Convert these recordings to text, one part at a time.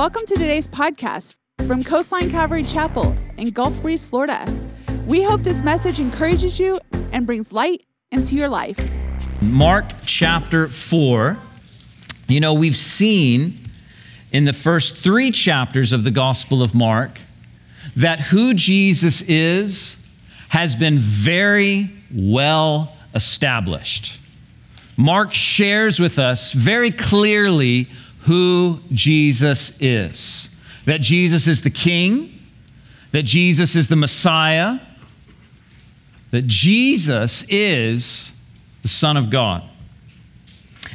Welcome to today's podcast from Coastline Calvary Chapel in Gulf Breeze, Florida. We hope this message encourages you and brings light into your life. Mark chapter 4. You know, we've seen in the first three chapters of the Gospel of Mark that who Jesus is has been very well established. Mark shares with us very clearly who Jesus is. That Jesus is the King, that Jesus is the Messiah, that Jesus is the Son of God.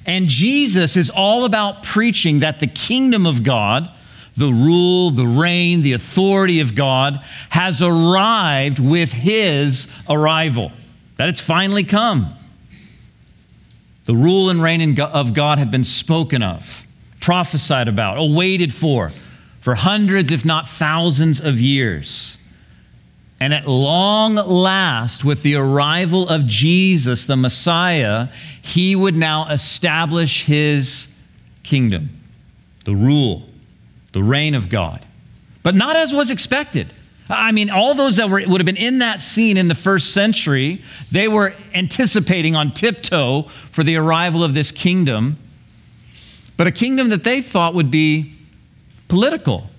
And Jesus is all about preaching that the kingdom of God, the rule, the reign, the authority of God, has arrived with his arrival, that it's finally come. The rule and reign of God have been spoken of prophesied about, awaited for, for hundreds, if not thousands of years. And at long last, with the arrival of Jesus, the Messiah, he would now establish his kingdom, the rule, the reign of God. But not as was expected. I mean, all those that were, would have been in that scene in the first century, they were anticipating on tiptoe for the arrival of this kingdom but a kingdom that they thought would be political,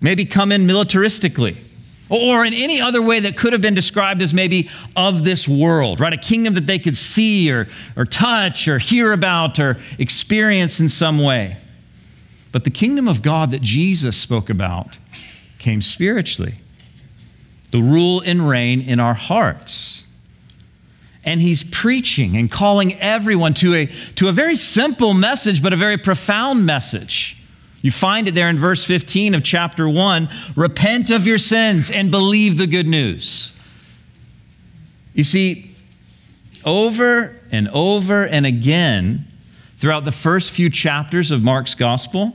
maybe come in militaristically, or in any other way that could have been described as maybe of this world, right? A kingdom that they could see or, or touch or hear about or experience in some way. But the kingdom of God that Jesus spoke about came spiritually. The rule and reign in our hearts and he's preaching and calling everyone to a, to a very simple message, but a very profound message. You find it there in verse 15 of chapter 1 repent of your sins and believe the good news. You see, over and over and again throughout the first few chapters of Mark's gospel,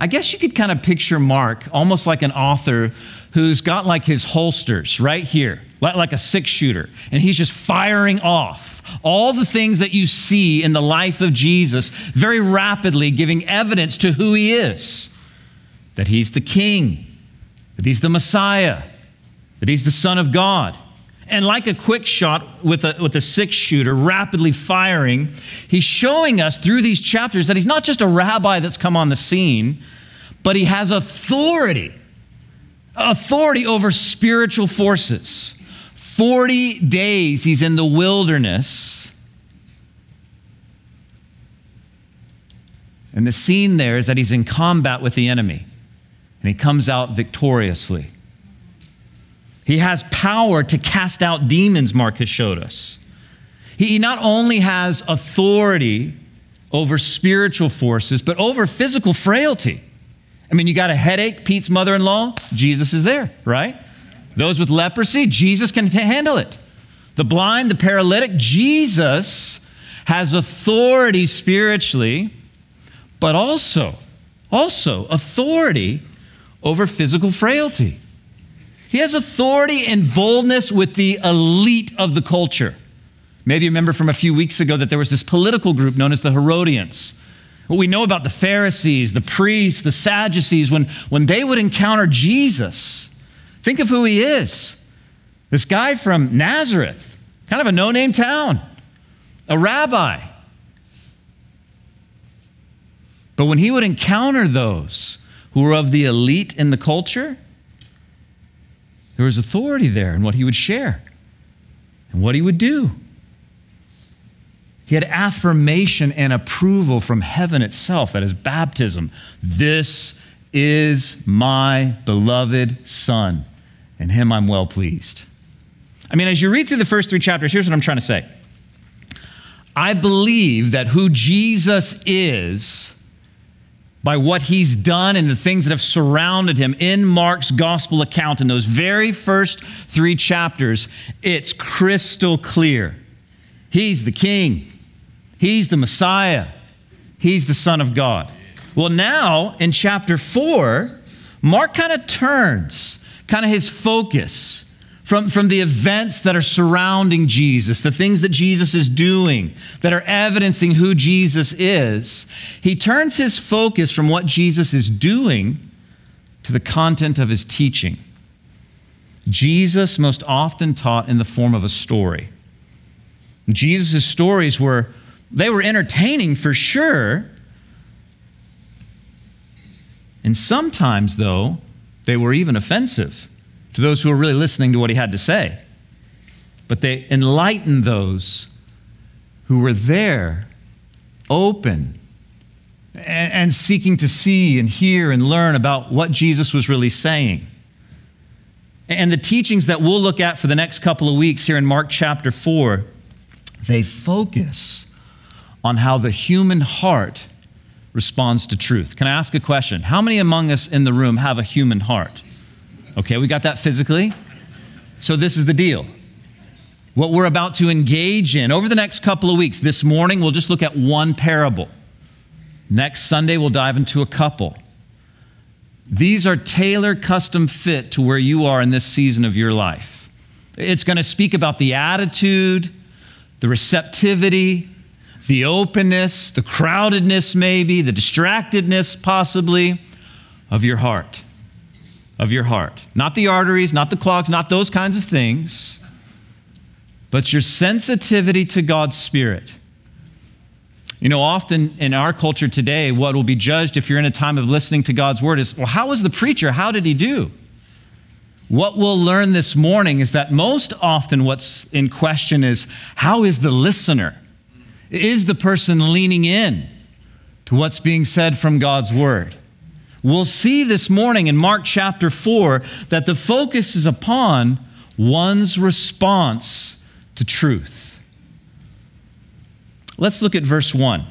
I guess you could kind of picture Mark almost like an author who's got like his holsters right here like a six shooter, and he's just firing off all the things that you see in the life of Jesus very rapidly, giving evidence to who he is that he's the king, that he's the Messiah, that he's the Son of God. And like a quick shot with a, with a six shooter rapidly firing, he's showing us through these chapters that he's not just a rabbi that's come on the scene, but he has authority authority over spiritual forces. 40 days he's in the wilderness. And the scene there is that he's in combat with the enemy, and he comes out victoriously. He has power to cast out demons, Marcus showed us. He not only has authority over spiritual forces, but over physical frailty. I mean, you got a headache, Pete's mother in law, Jesus is there, right? Those with leprosy, Jesus can handle it. The blind, the paralytic, Jesus has authority spiritually, but also, also authority over physical frailty. He has authority and boldness with the elite of the culture. Maybe you remember from a few weeks ago that there was this political group known as the Herodians. What we know about the Pharisees, the priests, the Sadducees, when, when they would encounter Jesus, Think of who he is. This guy from Nazareth, kind of a no name town, a rabbi. But when he would encounter those who were of the elite in the culture, there was authority there in what he would share and what he would do. He had affirmation and approval from heaven itself at his baptism. This is my beloved Son in him I'm well pleased. I mean, as you read through the first three chapters, here's what I'm trying to say. I believe that who Jesus is, by what he's done and the things that have surrounded him in Mark's gospel account in those very first three chapters, it's crystal clear. He's the king, he's the Messiah, he's the Son of God. Well, now in chapter four, Mark kind of turns kind of his focus from, from the events that are surrounding Jesus, the things that Jesus is doing that are evidencing who Jesus is, he turns his focus from what Jesus is doing to the content of his teaching. Jesus most often taught in the form of a story. Jesus' stories were, they were entertaining for sure. And sometimes, though, they were even offensive to those who were really listening to what he had to say. But they enlightened those who were there, open, and, seeking to see and hear and learn about what Jesus was really saying. And the teachings that we'll look at for the next couple of weeks here in Mark chapter 4, they focus on how the human heart responds to truth. Can I ask a question? How many among us in the room have a human heart? Okay, we got that physically. So this is the deal. What we're about to engage in over the next couple of weeks, this morning we'll just look at one parable. Next Sunday we'll dive into a couple. These are tailored, custom fit to where you are in this season of your life. It's going to speak about the attitude, the receptivity, the openness, the crowdedness, maybe, the distractedness, possibly, of your heart. Of your heart. Not the arteries, not the clogs, not those kinds of things, but your sensitivity to God's Spirit. You know, often in our culture today, what will be judged if you're in a time of listening to God's word is, well, how was the preacher? How did he do? What we'll learn this morning is that most often what's in question is, how is the listener? Is the person leaning in to what's being said from God's word? We'll see this morning in Mark chapter 4 that the focus is upon one's response to truth. Let's look at verse 1.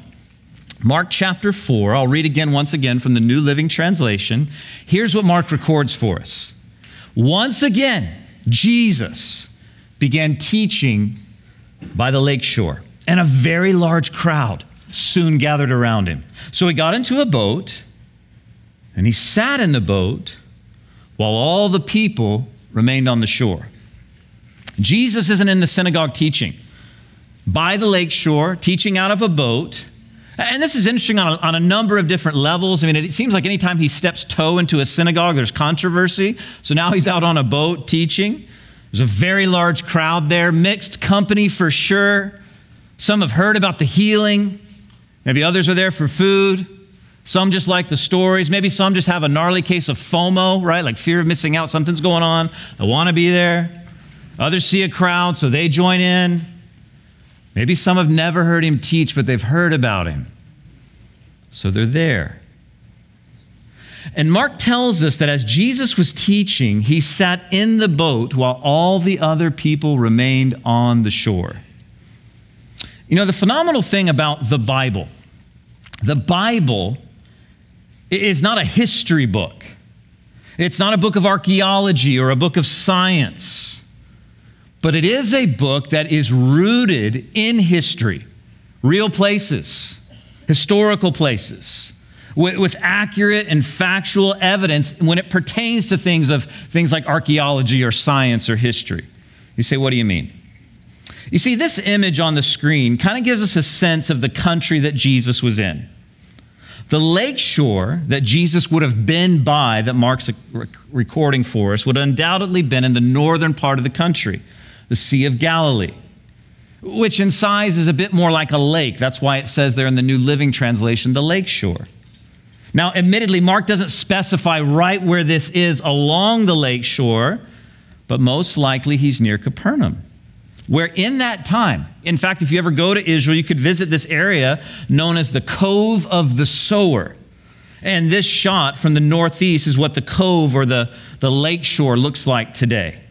Mark chapter 4, I'll read again once again from the New Living Translation. Here's what Mark records for us. Once again, Jesus began teaching by the lakeshore, and a very large crowd soon gathered around him. So he got into a boat, and he sat in the boat while all the people remained on the shore. Jesus isn't in the synagogue teaching by the lake shore, teaching out of a boat. And this is interesting on a, on a, number of different levels. I mean, it seems like anytime he steps toe into a synagogue, there's controversy. So now he's out on a boat teaching. There's a very large crowd there, mixed company for sure. Some have heard about the healing. Maybe others are there for food. Some just like the stories. Maybe some just have a gnarly case of FOMO, right? Like fear of missing out. Something's going on. I want to be there. Others see a crowd, so they join in. Maybe some have never heard him teach, but they've heard about him. So they're there. And Mark tells us that as Jesus was teaching, he sat in the boat while all the other people remained on the shore. You know, the phenomenal thing about the Bible, the Bible is not a history book. It's not a book of archaeology or a book of science but it is a book that is rooted in history, real places, historical places, with, with, accurate and factual evidence when it pertains to things of things like archaeology or science or history. You say, what do you mean? You see, this image on the screen kind of gives us a sense of the country that Jesus was in. The lake shore that Jesus would have been by, that Mark's recording for us, would undoubtedly been in the northern part of the country the Sea of Galilee, which in size is a bit more like a lake. That's why it says there in the New Living Translation, the lake shore. Now, admittedly, Mark doesn't specify right where this is along the lake shore, but most likely he's near Capernaum. Where in that time, in fact, if you ever go to Israel, you could visit this area known as the Cove of the Sower. And this shot from the northeast is what the cove or the, the lake shore looks like today.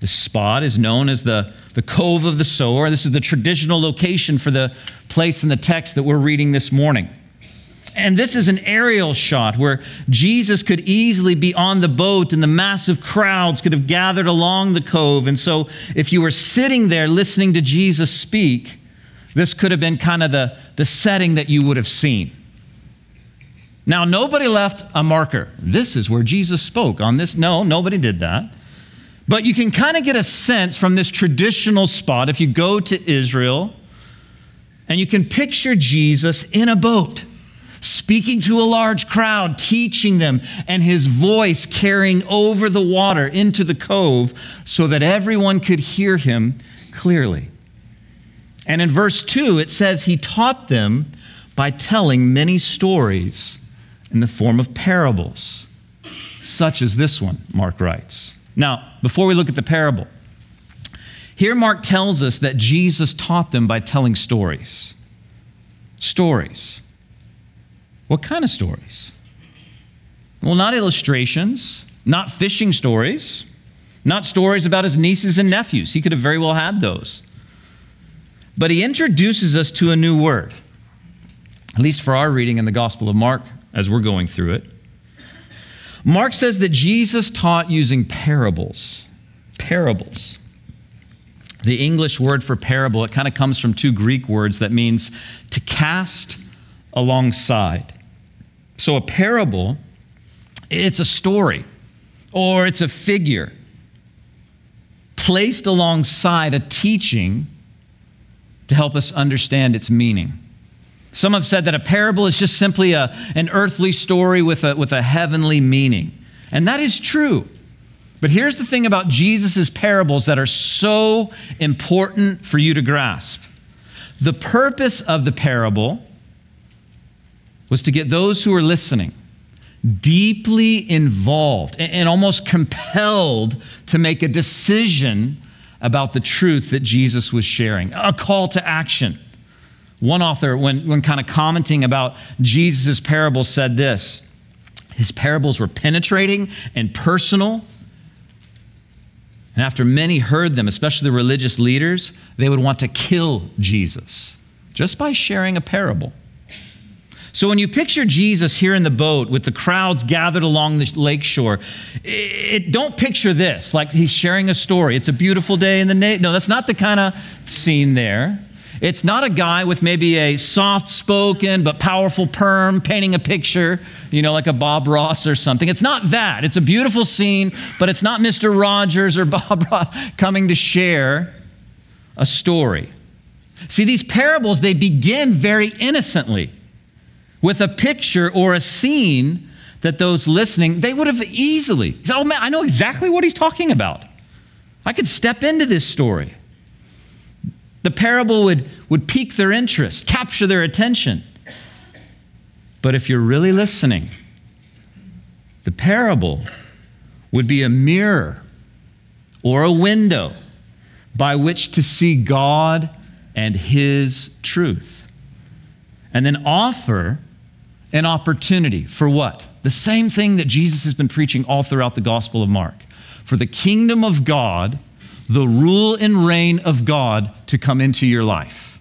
The spot is known as the, the Cove of the Sower. This is the traditional location for the place in the text that we're reading this morning. And this is an aerial shot where Jesus could easily be on the boat and the massive crowds could have gathered along the cove. And so, if you were sitting there listening to Jesus speak, this could have been kind of the, the setting that you would have seen. Now, nobody left a marker. This is where Jesus spoke on this. No, nobody did that. But you can kind of get a sense from this traditional spot if you go to Israel and you can picture Jesus in a boat, speaking to a large crowd, teaching them, and his voice carrying over the water into the cove so that everyone could hear him clearly. And in verse 2, it says he taught them by telling many stories in the form of parables, such as this one, Mark writes. Now, before we look at the parable, here Mark tells us that Jesus taught them by telling stories. Stories. What kind of stories? Well, not illustrations, not fishing stories, not stories about his nieces and nephews. He could have very well had those. But he introduces us to a new word, at least for our reading in the Gospel of Mark as we're going through it. Mark says that Jesus taught using parables. Parables. The English word for parable, it kind of comes from two Greek words that means to cast alongside. So a parable, it's a story or it's a figure placed alongside a teaching to help us understand its meaning. Some have said that a parable is just simply a, an earthly story with a, with a heavenly meaning. And that is true. But here's the thing about Jesus' parables that are so important for you to grasp. The purpose of the parable was to get those who were listening deeply involved and almost compelled to make a decision about the truth that Jesus was sharing, a call to action. One author, when, when kind of commenting about Jesus' parables, said this His parables were penetrating and personal. And after many heard them, especially the religious leaders, they would want to kill Jesus just by sharing a parable. So when you picture Jesus here in the boat with the crowds gathered along the lakeshore, it, don't picture this like he's sharing a story. It's a beautiful day in the na- no, that's not the kind of scene there. It's not a guy with maybe a soft spoken but powerful perm painting a picture, you know, like a Bob Ross or something. It's not that. It's a beautiful scene, but it's not Mr. Rogers or Bob Ross coming to share a story. See, these parables, they begin very innocently with a picture or a scene that those listening, they would have easily said, Oh man, I know exactly what he's talking about. I could step into this story. The parable would, would pique their interest, capture their attention. But if you're really listening, the parable would be a mirror or a window by which to see God and His truth. And then offer an opportunity for what? The same thing that Jesus has been preaching all throughout the Gospel of Mark for the kingdom of God, the rule and reign of God to come into your life.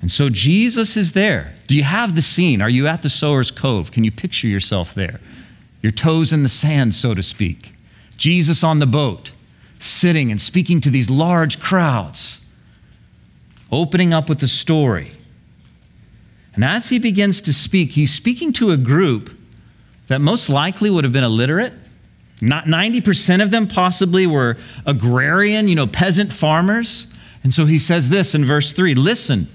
And so Jesus is there. Do you have the scene? Are you at the Sower's Cove? Can you picture yourself there? Your toes in the sand, so to speak. Jesus on the boat, sitting and speaking to these large crowds opening up with a story. And as he begins to speak, he's speaking to a group that most likely would have been illiterate. Not 90% of them possibly were agrarian, you know, peasant farmers. And so he says this in verse 3 Listen,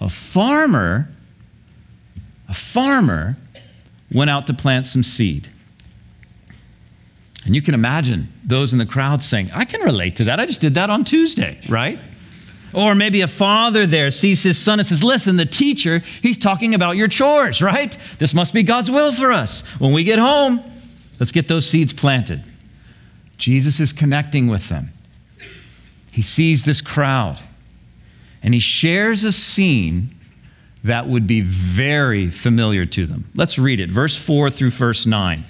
a farmer, a farmer went out to plant some seed. And you can imagine those in the crowd saying, I can relate to that. I just did that on Tuesday, right? Or maybe a father there sees his son and says, Listen, the teacher, he's talking about your chores, right? This must be God's will for us. When we get home, let's get those seeds planted. Jesus is connecting with them. He sees this crowd and he shares a scene that would be very familiar to them. Let's read it, verse 4 through verse 9.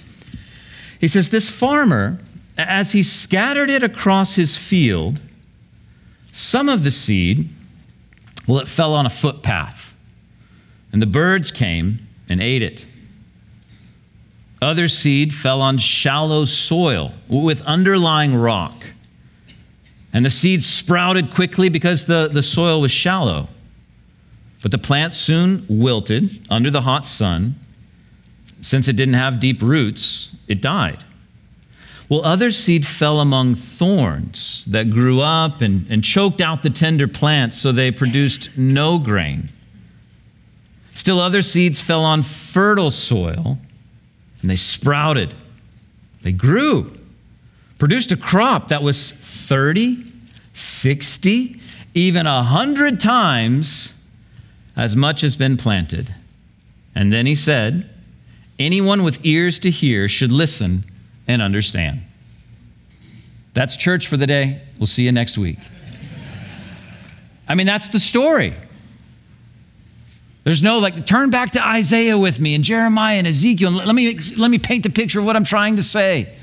He says, This farmer, as he scattered it across his field, some of the seed, well, it fell on a footpath, and the birds came and ate it. Other seed fell on shallow soil with underlying rock. And the seed sprouted quickly because the, the soil was shallow. But the plant soon wilted under the hot sun, since it didn't have deep roots, it died. Well, other seed fell among thorns that grew up and, and choked out the tender plants, so they produced no grain. Still, other seeds fell on fertile soil, and they sprouted. They grew, produced a crop that was 30, 60, even 100 times as much as been planted. And then he said, Anyone with ears to hear should listen and understand. That's church for the day. We'll see you next week. I mean, that's the story. There's no like, turn back to Isaiah with me and Jeremiah and Ezekiel. And let, me, let me paint the picture of what I'm trying to say.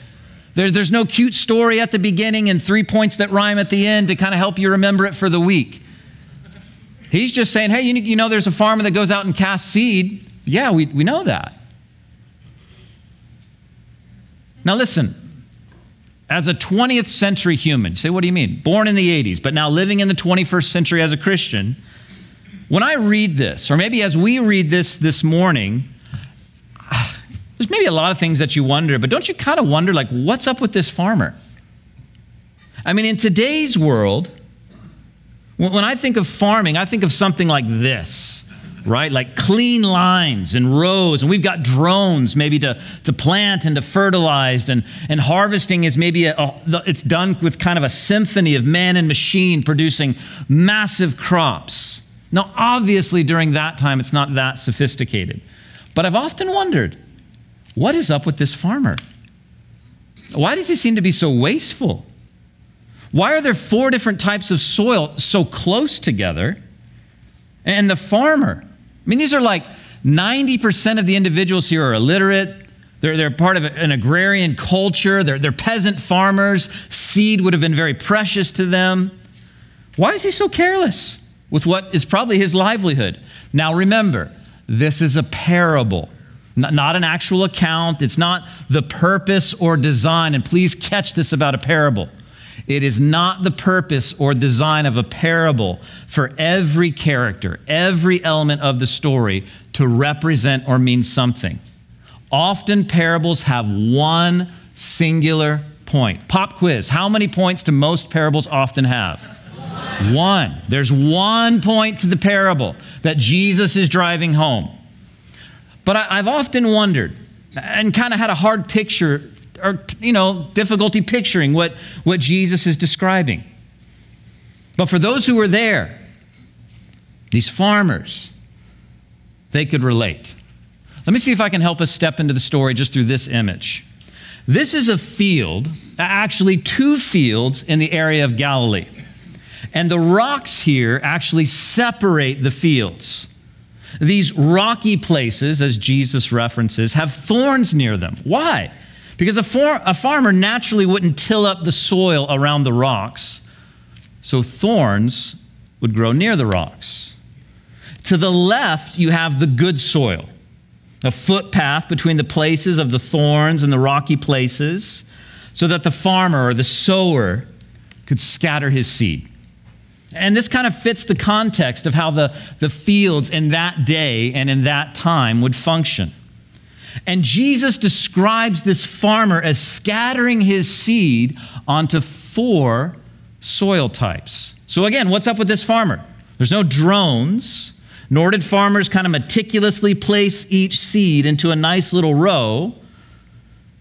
There, there's no cute story at the beginning and three points that rhyme at the end to kind of help you remember it for the week. He's just saying, hey, you, you know, there's a farmer that goes out and casts seed. Yeah, we, we know that. Now, listen, as a 20th century human, say, what do you mean? Born in the 80s, but now living in the 21st century as a Christian, when I read this, or maybe as we read this this morning, there's maybe a lot of things that you wonder, but don't you kind of wonder, like, what's up with this farmer? I mean, in today's world, when I think of farming, I think of something like this right? Like clean lines and rows. And we've got drones maybe to, to plant and to fertilize. And, and harvesting is maybe, a, a, it's done with kind of a symphony of man and machine producing massive crops. Now, obviously, during that time, it's not that sophisticated. But I've often wondered what is up with this farmer? Why does he seem to be so wasteful? Why are there four different types of soil so close together? And the farmer, I mean, these are like 90% of the individuals here are illiterate. They're, they're part of an agrarian culture. They're, they're peasant farmers. Seed would have been very precious to them. Why is he so careless with what is probably his livelihood? Now, remember, this is a parable, not, not an actual account. It's not the purpose or design. And please catch this about a parable. It is not the purpose or design of a parable for every character, every element of the story to represent or mean something. Often parables have one singular point. Pop quiz How many points do most parables often have? One. There's one point to the parable that Jesus is driving home. But I, have often wondered and kind of had a hard picture or you know, difficulty picturing what, what Jesus is describing. But for those who were there, these farmers, they could relate. Let me see if I can help us step into the story just through this image. This is a field, actually, two fields in the area of Galilee. And the rocks here actually separate the fields. These rocky places, as Jesus references, have thorns near them. Why? Because a, for, a farmer naturally wouldn't till up the soil around the rocks, so thorns would grow near the rocks. To the left, you have the good soil, a footpath between the places of the thorns and the rocky places, so that the farmer or the sower could scatter his seed. And this kind of fits the context of how the, the fields in that day and in that time would function. And Jesus describes this farmer as scattering his seed onto four soil types. So, again, what's up with this farmer? There's no drones, nor did farmers kind of meticulously place each seed into a nice little row.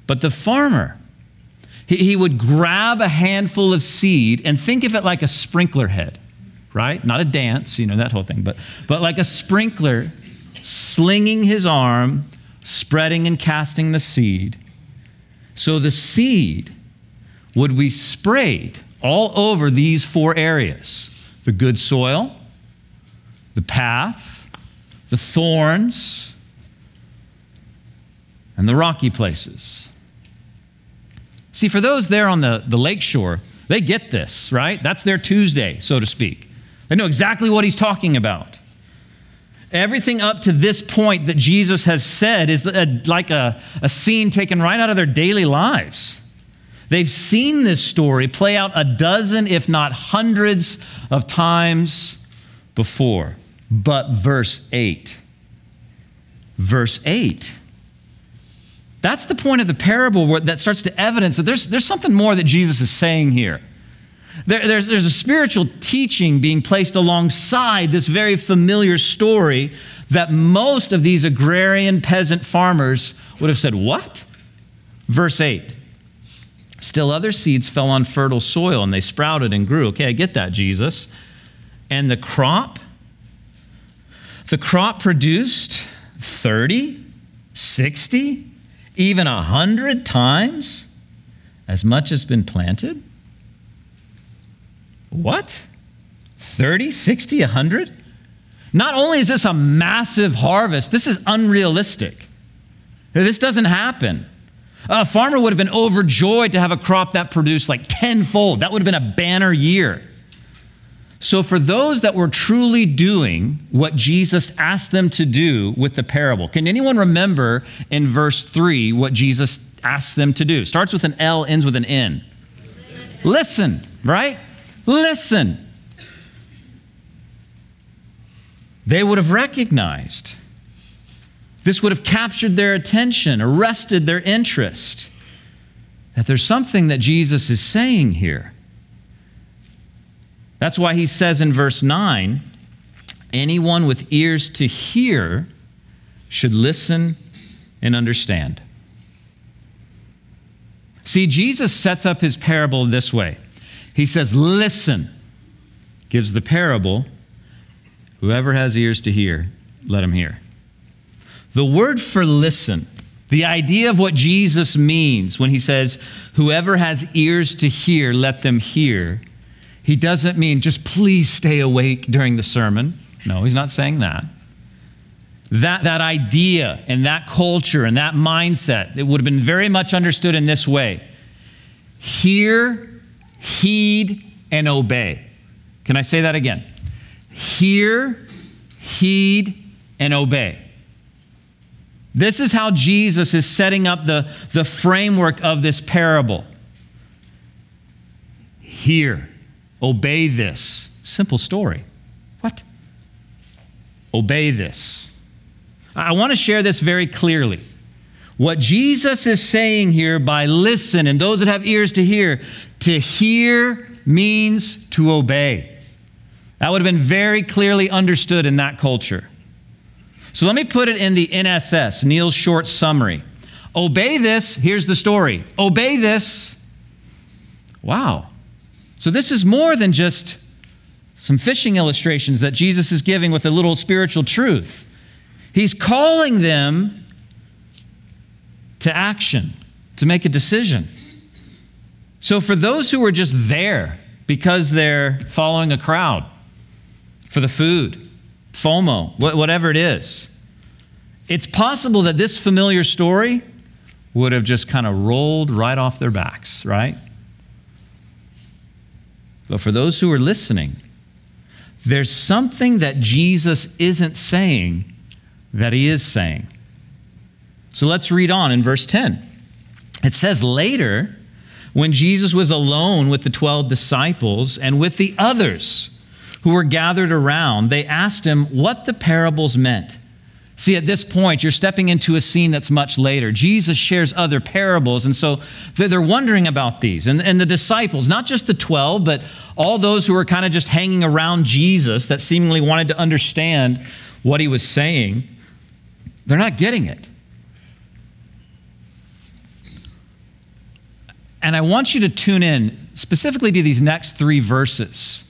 But the farmer, he, he would grab a handful of seed and think of it like a sprinkler head, right? Not a dance, you know, that whole thing, but, but like a sprinkler slinging his arm spreading and casting the seed. So the seed would be sprayed all over these four areas the good soil, the path, the thorns, and the rocky places. See, for those there on the, the lake shore, they get this, right? That's their Tuesday, so to speak. They know exactly what he's talking about. Everything up to this point that Jesus has said is like a, a scene taken right out of their daily lives. They've seen this story play out a dozen, if not hundreds, of times before. But verse 8, verse 8 That's the point of the parable that starts to evidence that there's, there's something more that Jesus is saying here. There, there's, there's a spiritual teaching being placed alongside this very familiar story that most of these agrarian peasant farmers would have said, What? Verse 8 Still other seeds fell on fertile soil and they sprouted and grew. Okay, I get that, Jesus. And the crop? The crop produced 30, 60, even 100 times as much as been planted? What? 30, 60, 100? Not only is this a massive harvest, this is unrealistic. This doesn't happen. A farmer would have been overjoyed to have a crop that produced like tenfold. That would have been a banner year. So, for those that were truly doing what Jesus asked them to do with the parable, can anyone remember in verse 3 what Jesus asked them to do? Starts with an L, ends with an N. Listen, Listen right? Listen. They would have recognized this would have captured their attention, arrested their interest. That there's something that Jesus is saying here. That's why he says in verse 9 anyone with ears to hear should listen and understand. See, Jesus sets up his parable this way He says, Listen, gives the parable. Whoever has ears to hear, let him hear. The word for listen, the idea of what Jesus means when he says, Whoever has ears to hear, let them hear, he doesn't mean just please stay awake during the sermon. No, he's not saying that. That, that idea and that culture and that mindset, it would have been very much understood in this way hear, heed, and obey. Can I say that again? Hear, heed, and obey. This is how Jesus is setting up the, the framework of this parable. Hear, obey this. Simple story. What? Obey this. I want to share this very clearly. What Jesus is saying here by listen, and those that have ears to hear, to hear means to obey. That would have been very clearly understood in that culture. So let me put it in the NSS, Neil's short summary. Obey this, here's the story. Obey this. Wow. So this is more than just some fishing illustrations that Jesus is giving with a little spiritual truth. He's calling them to action, to make a decision. So for those who are just there because they're following a crowd, for the food, FOMO, whatever it is. It's possible that this familiar story would have just kind of rolled right off their backs, right? But for those who are listening, there's something that Jesus isn't saying that he is saying. So let's read on in verse 10. It says, Later, when Jesus was alone with the 12 disciples and with the others, who were gathered around, they asked him what the parables meant. See, at this point, you're stepping into a scene that's much later. Jesus shares other parables, and so they're wondering about these. And, and the disciples, not just the 12, but all those who were kind of just hanging around Jesus that seemingly wanted to understand what he was saying, they're not getting it. And I want you to tune in specifically to these next three verses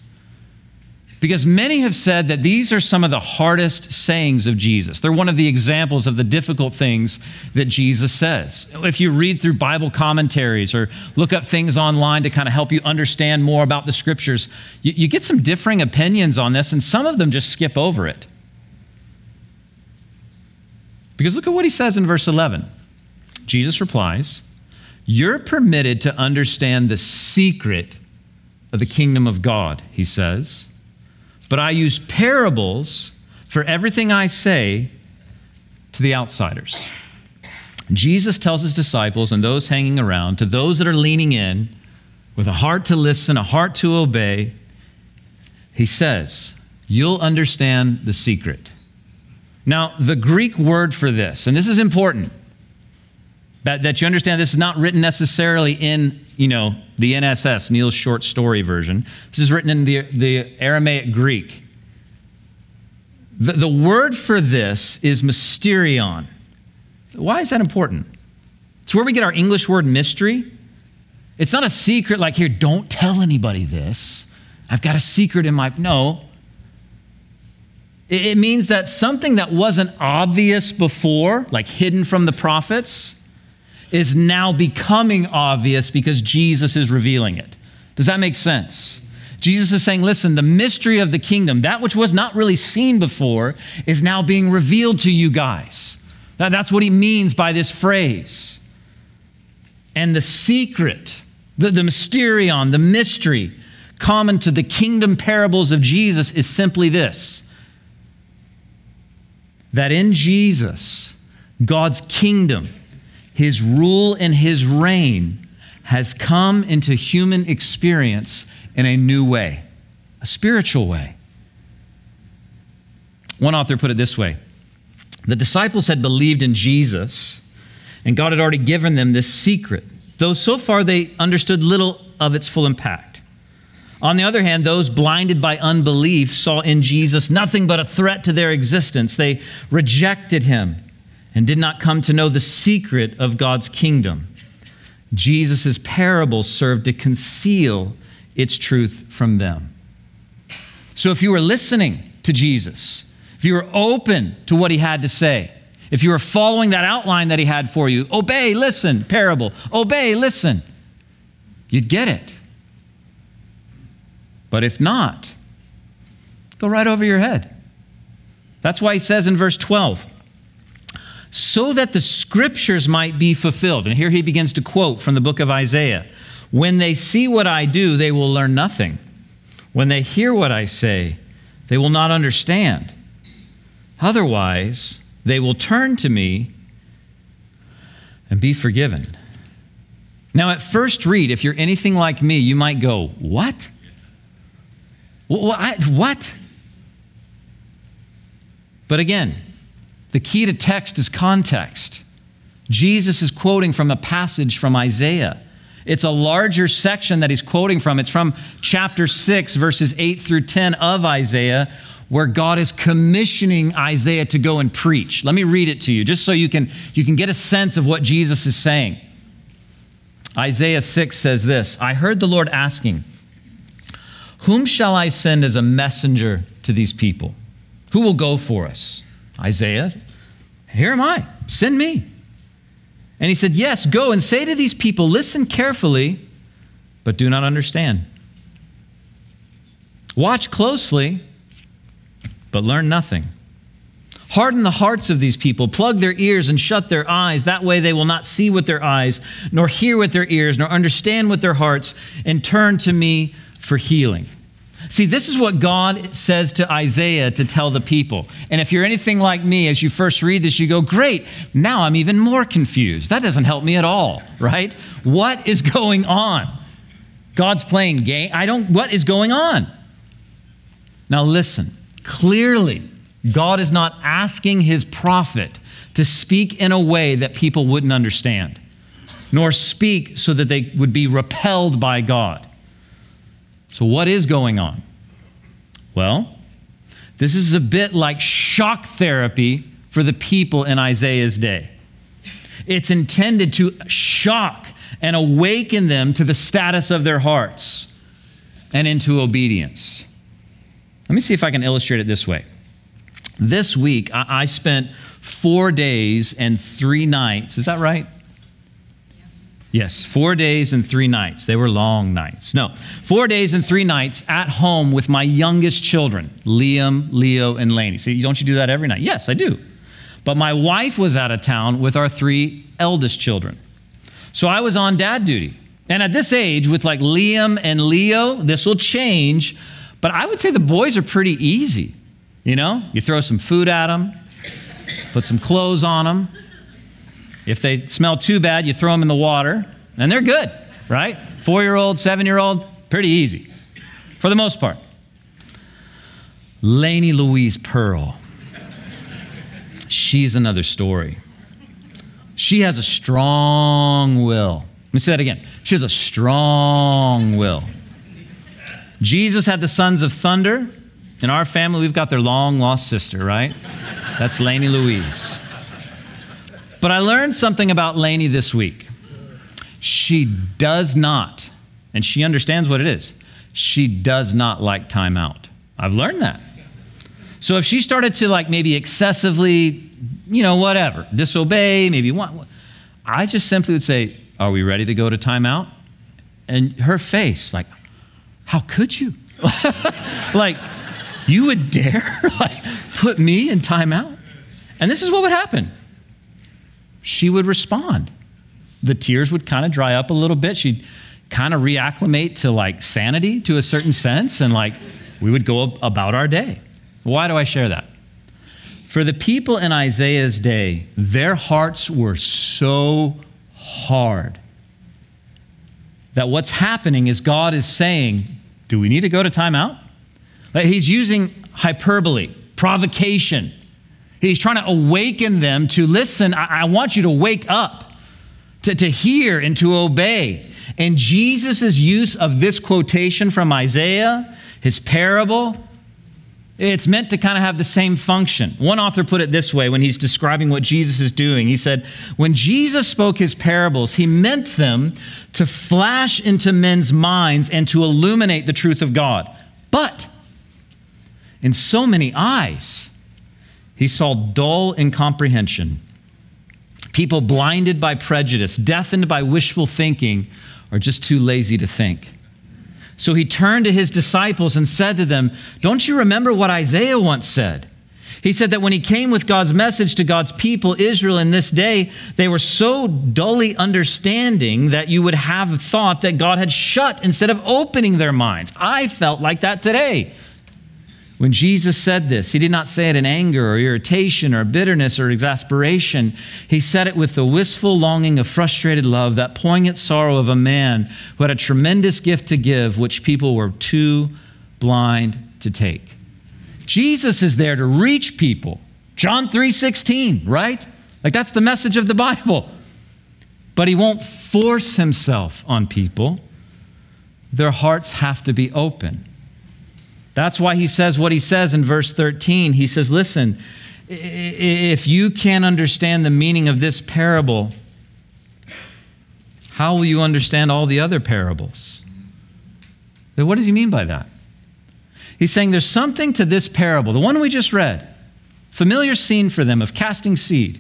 because many have said that these are some of the hardest sayings of Jesus. They're one of the examples of the difficult things that Jesus says. If you read through Bible commentaries or look up things online to kind of help you understand more about the scriptures, you, you get some differing opinions on this, and some of them just skip over it. Because look at what he says in verse 11. Jesus replies, You're permitted to understand the secret of the kingdom of God, he says but I use parables for everything I say to the outsiders. Jesus tells his disciples and those hanging around, to those that are leaning in with a heart to listen, a heart to obey, he says, You'll understand the secret. Now, the Greek word for this, and this is important, That, that you understand this is not written necessarily in, you know, the NSS, Neil's short story version. This is written in the, the Aramaic Greek. The, the word for this is mysterion. Why is that important? It's where we get our English word mystery. It's not a secret like, here, don't tell anybody this. I've got a secret in my. No. It means that something that wasn't obvious before, like hidden from the prophets, is now becoming obvious because Jesus is revealing it. Does that make sense? Jesus is saying, listen, the mystery of the kingdom, that which was not really seen before, is now being revealed to you guys. That's what he means by this phrase. And the secret, the, the mysterion, the mystery common to the kingdom parables of Jesus is simply this that in Jesus, God's kingdom, his rule and his reign has come into human experience in a new way, a spiritual way. One author put it this way The disciples had believed in Jesus, and God had already given them this secret, though so far they understood little of its full impact. On the other hand, those blinded by unbelief saw in Jesus nothing but a threat to their existence. They rejected him and did not come to know the secret of God's kingdom. Jesus' parables served to conceal its truth from them. So if you were listening to Jesus, if you were open to what he had to say, if you were following that outline that he had for you, obey, listen, parable, obey, listen, you'd get it. But if not, go right over your head. That's why he says in verse 12, so that the scriptures might be fulfilled. And here he begins to quote from the book of Isaiah When they see what I do, they will learn nothing. When they hear what I say, they will not understand. Otherwise, they will turn to me and be forgiven. Now, at first read, if you're anything like me, you might go, What? What? But again, the key to text is context. Jesus is quoting from a passage from Isaiah. It's a larger section that he's quoting from. It's from chapter 6, verses 8 through 10 of Isaiah, where God is commissioning Isaiah to go and preach. Let me read it to you, just so you can, you can get a sense of what Jesus is saying. Isaiah 6 says this I heard the Lord asking, whom shall I send as a messenger to these people? Who will go for us? Isaiah, here am I, send me. And he said, Yes, go and say to these people, listen carefully, but do not understand. Watch closely, but learn nothing. Harden the hearts of these people, plug their ears and shut their eyes. That way they will not see with their eyes, nor hear with their ears, nor understand with their hearts, and turn to me for healing. See, this is what God says to Isaiah to tell the people. And if you're anything like me, as you first read this, you go, Great, now I'm even more confused. That doesn't help me at all, right? What is going on? God's playing game. I don't, what is going on? Now listen, clearly, God is not asking his prophet to speak in a way that people wouldn't understand, nor speak so that they would be repelled by God. So, what is going on? Well, this is a bit like shock therapy for the people in Isaiah's day. It's intended to shock and awaken them to the status of their hearts and into obedience. Let me see if I can illustrate it this way. This week, I spent four days and three nights. Is that right? Yes, four days and three nights. They were long nights. No, four days and three nights at home with my youngest children, Liam, Leo, and Laney. See, don't you do that every night? Yes, I do. But my wife was out of town with our three eldest children. So I was on dad duty. And at this age, with like Liam and Leo, this will change. But I would say the boys are pretty easy. You know, you throw some food at them, put some clothes on them, if they smell too bad, you throw them in the water, and they're good, right? Four year old, seven year old, pretty easy for the most part. Laney Louise Pearl. She's another story. She has a strong will. Let me say that again. She has a strong will. Jesus had the sons of thunder. In our family, we've got their long lost sister, right? That's Laney Louise. But I learned something about Laney this week. She does not, and she understands what it is, she does not like timeout. I've learned that. So if she started to like maybe excessively, you know, whatever, disobey, maybe want, I just simply would say, Are we ready to go to timeout? And her face, like, How could you? like, you would dare like put me in timeout? And this is what would happen. She would respond. The tears would kind of dry up a little bit. She'd kind of reacclimate to like sanity to a certain sense, and like we would go about our day. Why do I share that? For the people in Isaiah's day, their hearts were so hard that what's happening is God is saying, Do we need to go to timeout? Like he's using hyperbole, provocation. He's trying to awaken them to listen. I, I want you to wake up, to, to hear and to obey. And Jesus' use of this quotation from Isaiah, his parable, it's meant to kind of have the same function. One author put it this way when he's describing what Jesus is doing. He said, When Jesus spoke his parables, he meant them to flash into men's minds and to illuminate the truth of God. But in so many eyes, he saw dull incomprehension. People blinded by prejudice, deafened by wishful thinking, or just too lazy to think. So he turned to his disciples and said to them, Don't you remember what Isaiah once said? He said that when he came with God's message to God's people, Israel, in this day, they were so dully understanding that you would have thought that God had shut instead of opening their minds. I felt like that today. When Jesus said this, he did not say it in anger or irritation or bitterness or exasperation. He said it with the wistful longing of frustrated love, that poignant sorrow of a man who had a tremendous gift to give, which people were too blind to take. Jesus is there to reach people. John 3:16, right? Like that's the message of the Bible. But he won't force himself on people. Their hearts have to be open. That's why he says what he says in verse 13. He says, Listen, if you can't understand the meaning of this parable, how will you understand all the other parables? What does he mean by that? He's saying there's something to this parable, the one we just read, familiar scene for them of casting seed,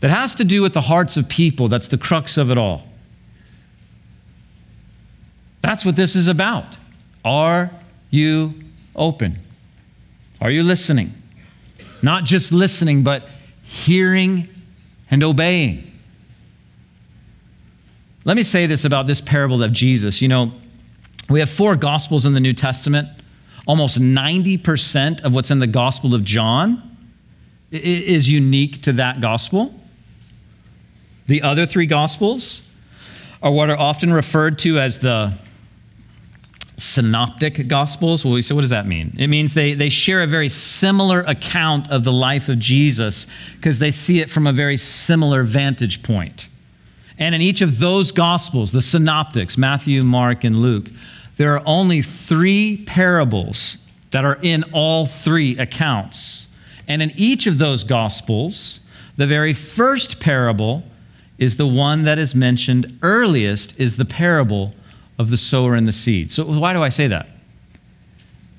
that has to do with the hearts of people. That's the crux of it all. That's what this is about. Are you open? Are you listening? Not just listening, but hearing and obeying. Let me say this about this parable of Jesus. You know, we have four gospels in the New Testament. Almost 90% of what's in the Gospel of John is unique to that gospel. The other three gospels are what are often referred to as the synoptic gospels. Well, we say, what does that mean? It means they, they share a very similar account of the life of Jesus because they see it from a very similar vantage point. And in each of those gospels, the synoptics, Matthew, Mark, and Luke, there are only three parables that are in all three accounts. And in each of those gospels, the very first parable is the one that is mentioned earliest, is the parable of the sower and the seed. So, why do I say that?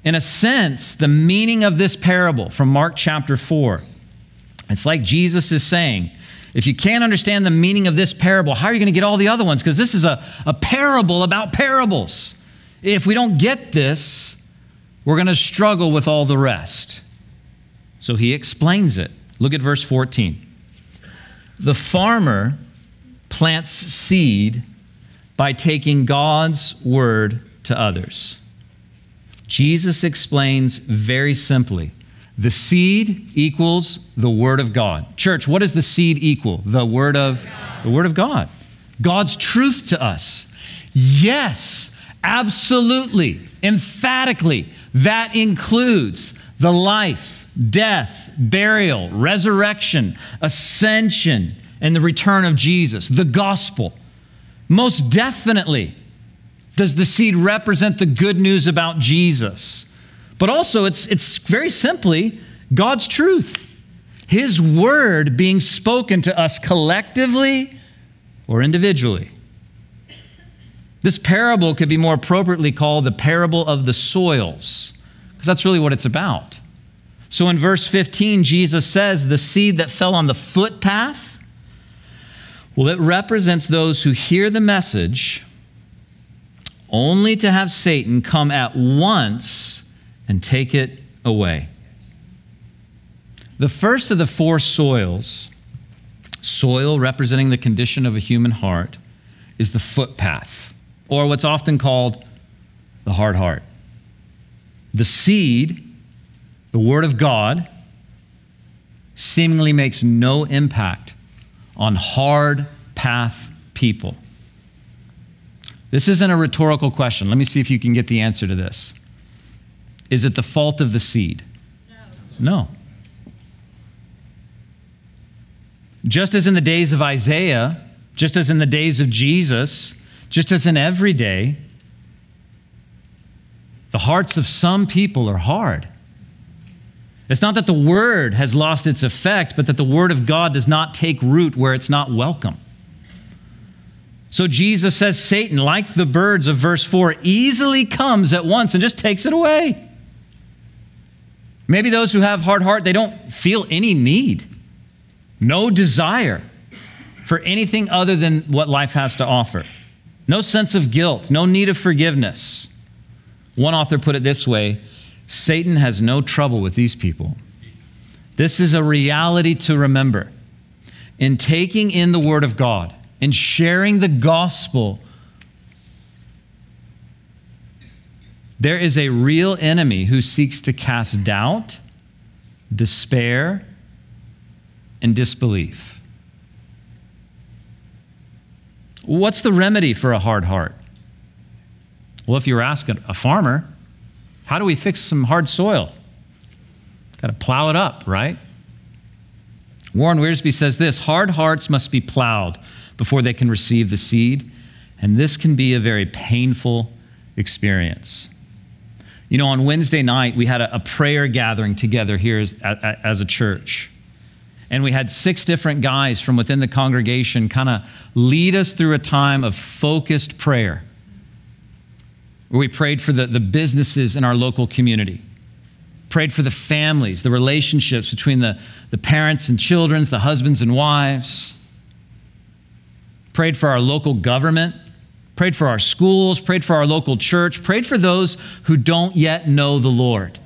In a sense, the meaning of this parable from Mark chapter 4, it's like Jesus is saying, if you can't understand the meaning of this parable, how are you going to get all the other ones? Because this is a, a parable about parables. If we don't get this, we're going to struggle with all the rest. So he explains it. Look at verse 14. The farmer plants seed by taking God's word to others. Jesus explains very simply the seed equals the word of God. Church, what does the seed equal? The word of the word of God. God's truth to us. Yes, absolutely, emphatically, that includes the life, death, burial, resurrection, ascension, and the return of Jesus, the gospel. Most definitely does the seed represent the good news about Jesus. But also, it's, it's very simply God's truth, His word being spoken to us collectively or individually. This parable could be more appropriately called the parable of the soils, because that's really what it's about. So in verse 15, Jesus says, The seed that fell on the footpath, well, it represents those who hear the message only to have Satan come at once and take it away. The first of the four soils, soil representing the condition of a human heart, is the footpath, or what's often called the hard heart. The seed, the Word of God, seemingly makes no impact on hard path people. This isn't a rhetorical question. Let me see if you can get the answer to this. Is it the fault of the seed? No. no. Just as in the days of Isaiah, just as in the days of Jesus, just as in every day, the hearts of some people are hard. It's not that the word has lost its effect, but that the word of God does not take root where it's not welcome. So Jesus says Satan, like the birds of verse 4, easily comes at once and just takes it away. Maybe those who have hard heart, they don't feel any need, no desire for anything other than what life has to offer. No sense of guilt, no need of forgiveness. One author put it this way Satan has no trouble with these people. This is a reality to remember. In taking in the Word of God and sharing the gospel, there is a real enemy who seeks to cast doubt, despair, and disbelief. What's the remedy for a hard heart? Well, if you were asking a farmer, how do we fix some hard soil? Got to plow it up, right? Warren Wiersbe says this hard hearts must be plowed before they can receive the seed, and this can be a very painful experience. You know, on Wednesday night, we had a, a prayer gathering together here as, as a church. And we had six different guys from within the congregation kind of lead us through a time of focused prayer we prayed for the, the businesses in our local community, prayed for the families, the relationships between the, the parents and children, the husbands and wives, prayed for our local government, prayed for our schools, prayed for our local church, prayed for those who don't yet know the Lord.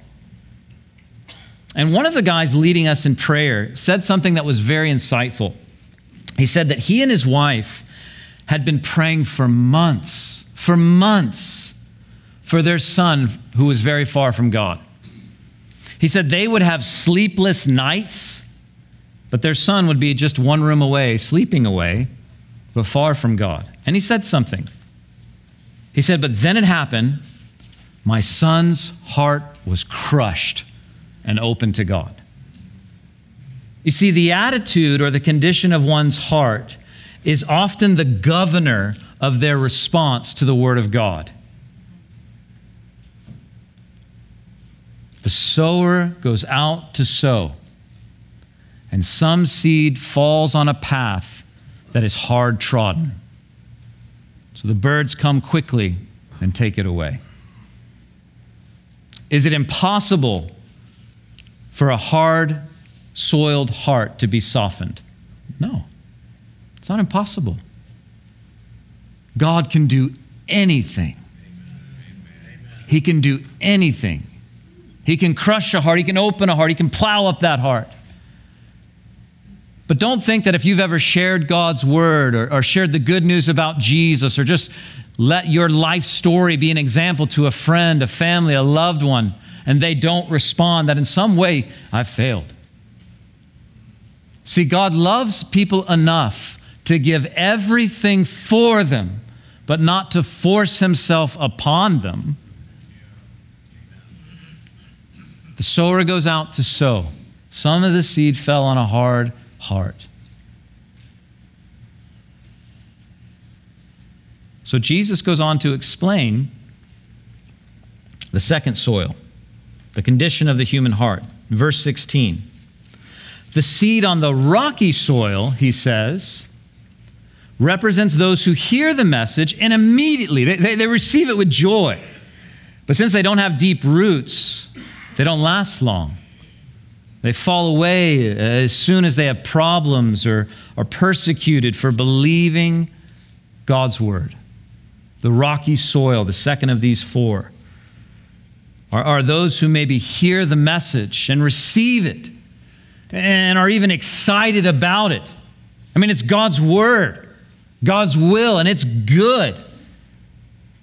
And one of the guys leading us in prayer said something that was very insightful. He said that he and his wife had been praying for months, for months, for their son who was very far from God. He said they would have sleepless nights, but their son would be just one room away, sleeping away, but far from God. And he said something. He said, But then it happened. My son's heart was crushed and open to God. You see, the attitude or the condition of one's heart is often the governor of their response to the Word of God. The sower goes out to sow, and some seed falls on a path that is hard trodden. So the birds come quickly and take it away. Is it impossible for a hard soiled heart to be softened? No, it's not impossible. God can do anything. He can do anything. He can crush a heart, He can open a heart, He can plow up that heart. But don't think that if you've ever shared God's word or, or, shared the good news about Jesus or just let your life story be an example to a friend, a family, a loved one, and they don't respond, that in some way I've failed. See, God loves people enough to give everything for them, but not to force Himself upon them The sower goes out to sow. Some of the seed fell on a hard heart. So Jesus goes on to explain the second soil, the condition of the human heart. Verse 16. The seed on the rocky soil, he says, represents those who hear the message and immediately they, they, they receive it with joy. But since they don't have deep roots, they don't last long. They fall away uh, as soon as they have problems or are persecuted for believing God's word. The rocky soil, the second of these four, are, are those who maybe hear the message and receive it and are even excited about it. I mean, it's God's word, God's will, and it's good.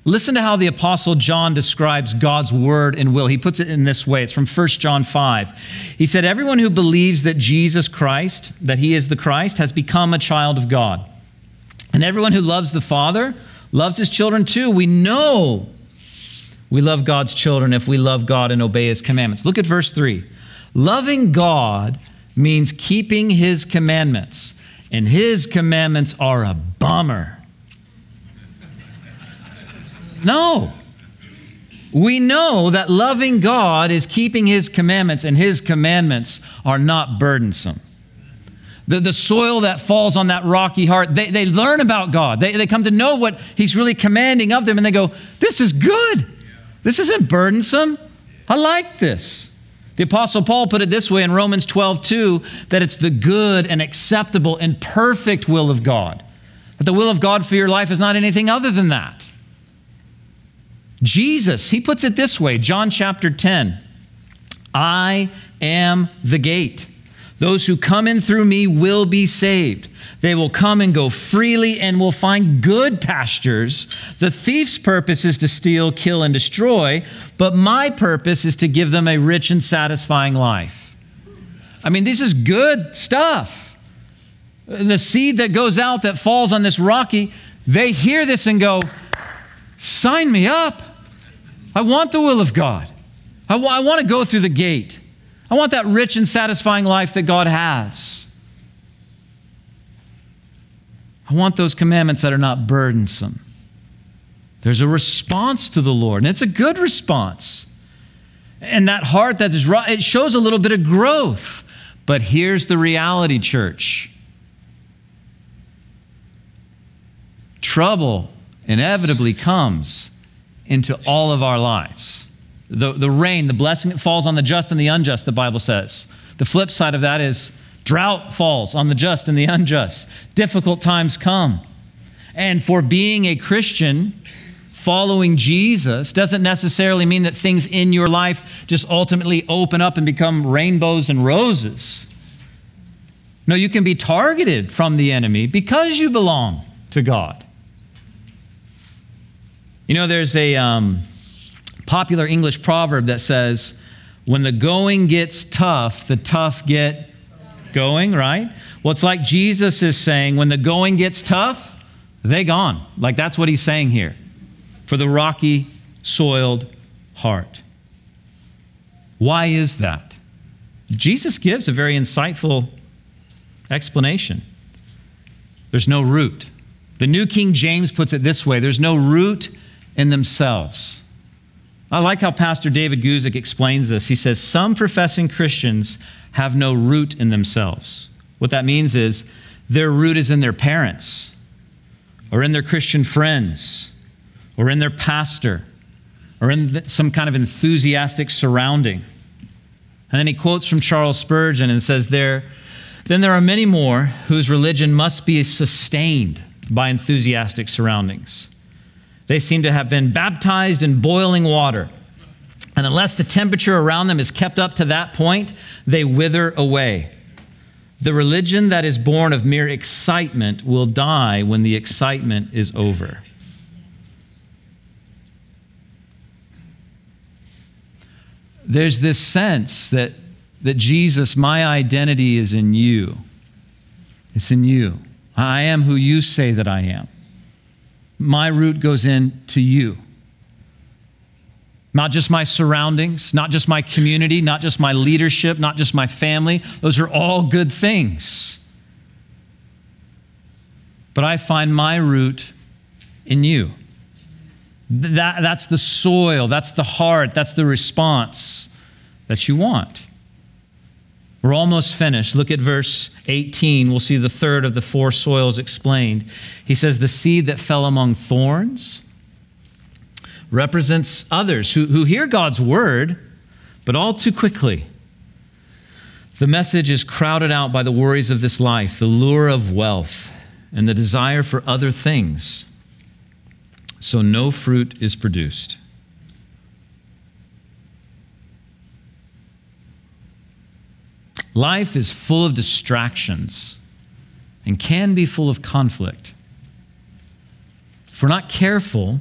Listen to how the Apostle John describes God's word and will. He puts it in this way it's from 1 John 5. He said, Everyone who believes that Jesus Christ, that he is the Christ, has become a child of God. And everyone who loves the Father loves his children too. We know we love God's children if we love God and obey his commandments. Look at verse 3. Loving God means keeping his commandments, and his commandments are a bummer. No. We know that loving God is keeping his commandments, and his commandments are not burdensome. The, the soil that falls on that rocky heart, they, they learn about God. They, they come to know what he's really commanding of them, and they go, This is good. This isn't burdensome. I like this. The Apostle Paul put it this way in Romans 12, 2, that it's the good and acceptable and perfect will of God. That the will of God for your life is not anything other than that. Jesus, he puts it this way John chapter 10 I am the gate. Those who come in through me will be saved. They will come and go freely and will find good pastures. The thief's purpose is to steal, kill, and destroy, but my purpose is to give them a rich and satisfying life. I mean, this is good stuff. The seed that goes out that falls on this rocky, they hear this and go, Sign me up. I want the will of God. I, w- I want to go through the gate. I want that rich and satisfying life that God has. I want those commandments that are not burdensome. There's a response to the Lord, and it's a good response. And that heart that is right, it shows a little bit of growth. But here's the reality, church trouble inevitably comes into all of our lives. The, the rain, the blessing that falls on the just and the unjust, the Bible says. The flip side of that is drought falls on the just and the unjust. Difficult times come. And for being a Christian, following Jesus doesn't necessarily mean that things in your life just ultimately open up and become rainbows and roses. No, you can be targeted from the enemy because you belong to God. You know, there's a um, popular English proverb that says, when the going gets tough, the tough get going, right? Well, it's like Jesus is saying, when the going gets tough, they gone. Like that's what he's saying here for the rocky, soiled heart. Why is that? Jesus gives a very insightful explanation. There's no root. The New King James puts it this way there's no root in themselves. I like how Pastor David Guzik explains this. He says, Some professing Christians have no root in themselves. What that means is their root is in their parents, or in their Christian friends, or in their pastor, or in some kind of enthusiastic surrounding. And then he quotes from Charles Spurgeon and says, There, then there are many more whose religion must be sustained by enthusiastic surroundings. They seem to have been baptized in boiling water. And unless the temperature around them is kept up to that point, they wither away. The religion that is born of mere excitement will die when the excitement is over. There's this sense that, that Jesus, my identity is in you. It's in you. I am who you say that I am my root goes into you. Not just my surroundings, not just my community, not just my leadership, not just my family. Those are all good things. But I find my root in you. That, that's the soil, that's the heart, that's the response that you want. We're almost finished. Look at verse 18. We'll see the third of the four soils explained. He says, The seed that fell among thorns represents others who, who hear God's word, but all too quickly. The message is crowded out by the worries of this life, the lure of wealth, and the desire for other things. So no fruit is produced. Life is full of distractions and can be full of conflict. If we're not careful,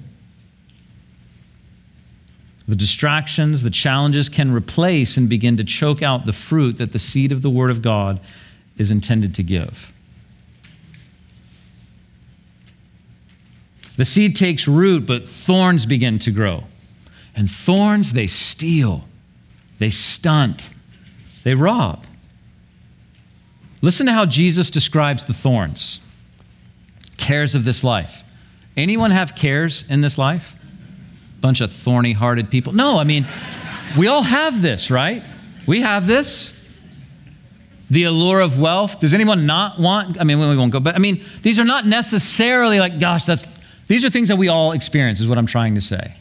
the distractions, the challenges can replace and begin to choke out the fruit that the seed of the Word of God is intended to give. The seed takes root, but thorns begin to grow. And thorns, they steal, they stunt, they rob. Listen to how Jesus describes the thorns cares of this life. Anyone have cares in this life? Bunch of thorny hearted people. No, I mean, we all have this, right? We have this. The allure of wealth. Does anyone not want? I mean, we won't go, but I mean, these are not necessarily like, gosh, that's, these are things that we all experience, is what I'm trying to say.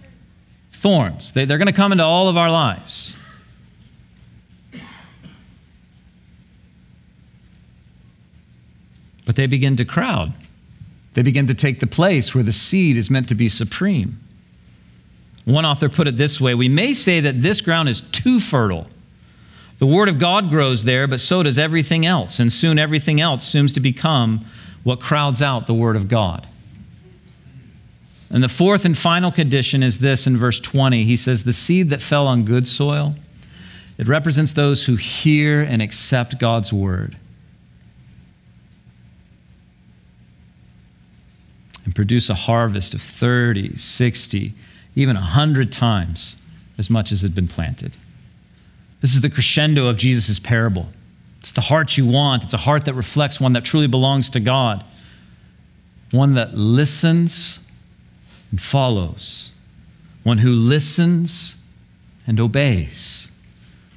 Thorns. They, they're going to come into all of our lives. But they begin to crowd. They begin to take the place where the seed is meant to be supreme. One author put it this way We may say that this ground is too fertile. The Word of God grows there, but so does everything else, and soon everything else seems to become what crowds out the Word of God. And the fourth and final condition is this in verse 20. He says, The seed that fell on good soil, it represents those who hear and accept God's Word. And produce a harvest of 30, 60, even 100 times as much as had been planted. This is the crescendo of Jesus' parable. It's the heart you want, it's a heart that reflects one that truly belongs to God, one that listens and follows, one who listens and obeys,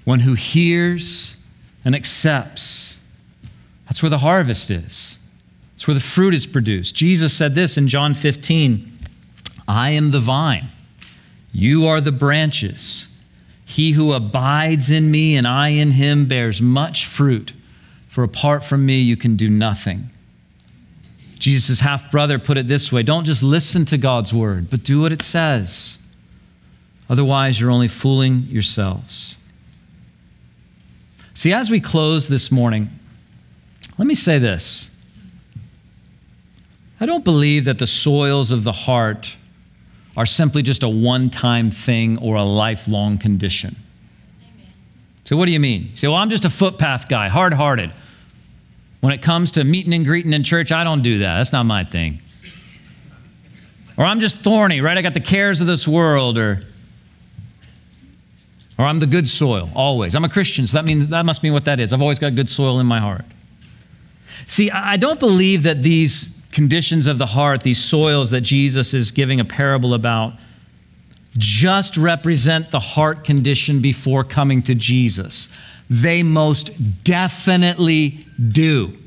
one who hears and accepts. That's where the harvest is. It's where the fruit is produced. Jesus said this in John 15 I am the vine, you are the branches. He who abides in me and I in him bears much fruit, for apart from me you can do nothing. Jesus' half brother put it this way don't just listen to God's word, but do what it says. Otherwise, you're only fooling yourselves. See, as we close this morning, let me say this. I don't believe that the soils of the heart are simply just a one time thing or a lifelong condition. So, what do you mean? You say, well, I'm just a footpath guy, hard hearted. When it comes to meeting and greeting in church, I don't do that. That's not my thing. Or I'm just thorny, right? I got the cares of this world, or, or I'm the good soil, always. I'm a Christian, so that, means, that must mean what that is. I've always got good soil in my heart. See, I don't believe that these conditions of the heart, these soils that Jesus is giving a parable about, just represent the heart condition before coming to Jesus. They most definitely do.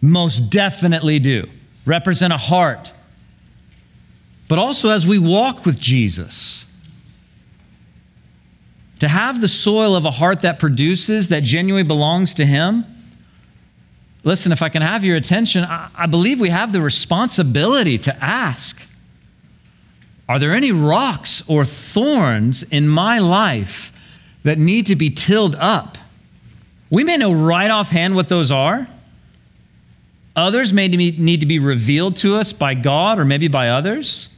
Most definitely do. Represent a heart. But also as we walk with Jesus, to have the soil of a heart that produces, that genuinely belongs to Him Listen, if I can have your attention, I, I believe we have the responsibility to ask Are there any rocks or thorns in my life that need to be tilled up? We may know right offhand what those are. Others may need to be revealed to us by God or maybe by others.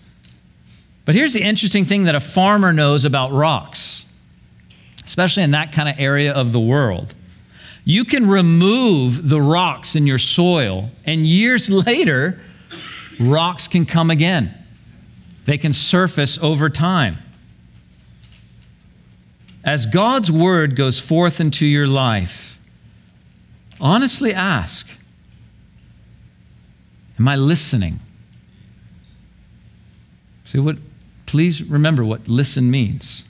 But here's the interesting thing that a farmer knows about rocks, especially in that kind of area of the world. You can remove the rocks in your soil, and years later, rocks can come again. They can surface over time. As God's word goes forth into your life, honestly ask Am I listening? See what please remember what listen means.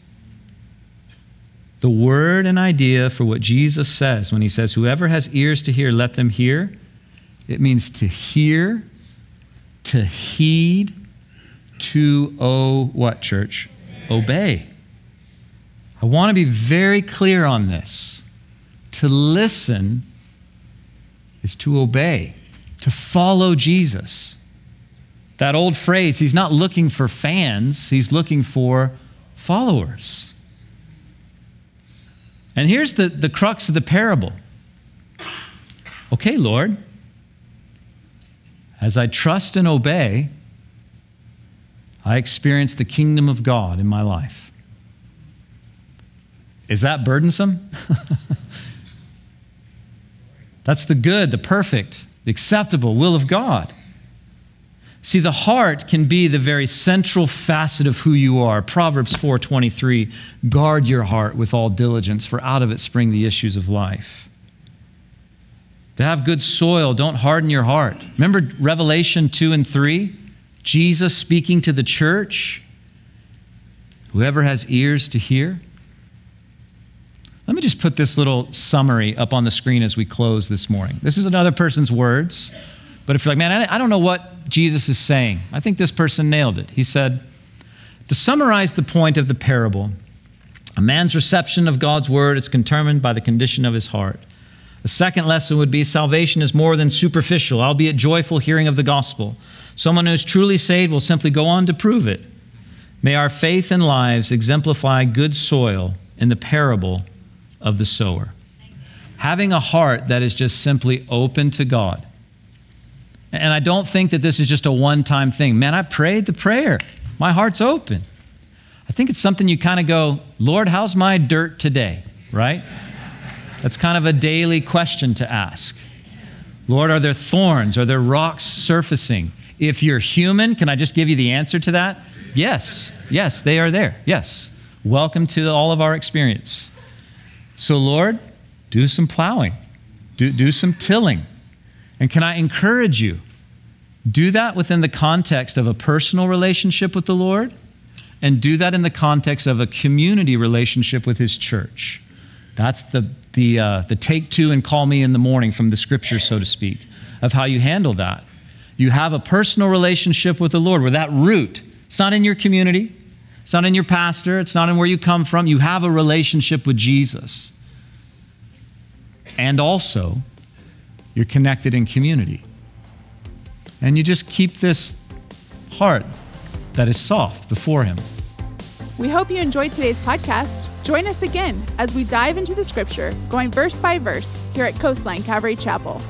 The word and idea for what Jesus says when he says, Whoever has ears to hear, let them hear. It means to hear, to heed, to oh, what, church? Obey. I want to be very clear on this. To listen is to obey, to follow Jesus. That old phrase, he's not looking for fans, he's looking for followers. And here's the, the crux of the parable. Okay, Lord, as I trust and obey, I experience the kingdom of God in my life. Is that burdensome? That's the good, the perfect, the acceptable will of God. See, the heart can be the very central facet of who you are. Proverbs 4:23, guard your heart with all diligence, for out of it spring the issues of life. To have good soil, don't harden your heart. Remember Revelation 2 and 3? Jesus speaking to the church. Whoever has ears to hear. Let me just put this little summary up on the screen as we close this morning. This is another person's words, but if you're like, man, I don't know what Jesus is saying, I think this person nailed it. He said, to summarize the point of the parable, a man's reception of God's word is determined by the condition of his heart. The second lesson would be salvation is more than superficial, albeit joyful hearing of the gospel. Someone who's truly saved will simply go on to prove it. May our faith and lives exemplify good soil in the parable of the sower. Having a heart that is just simply open to God. And I don't think that this is just a one time thing. Man, I prayed the prayer, my heart's open. I think it's something you kind of go, Lord, how's my dirt today? Right? That's kind of a daily question to ask. Lord, are there thorns? Are there rocks surfacing? If you're human, can I just give you the answer to that? Yes. Yes, they are there. Yes. Welcome to all of our experience. So, Lord, do some plowing, do, do some tilling. And can I encourage you? Do that within the context of a personal relationship with the Lord, and do that in the context of a community relationship with His church. That's the, the, uh, the take two and call me in the morning from the scripture, so to speak, of how you handle that. You have a personal relationship with the Lord where that root, it's not in your community, it's not in your pastor, it's not in where you come from. You have a relationship with Jesus. And also, you're connected in community. And you just keep this heart that is soft before Him. We hope you enjoyed today's podcast. Join us again as we dive into the scripture, going verse by verse, here at Coastline Calvary Chapel.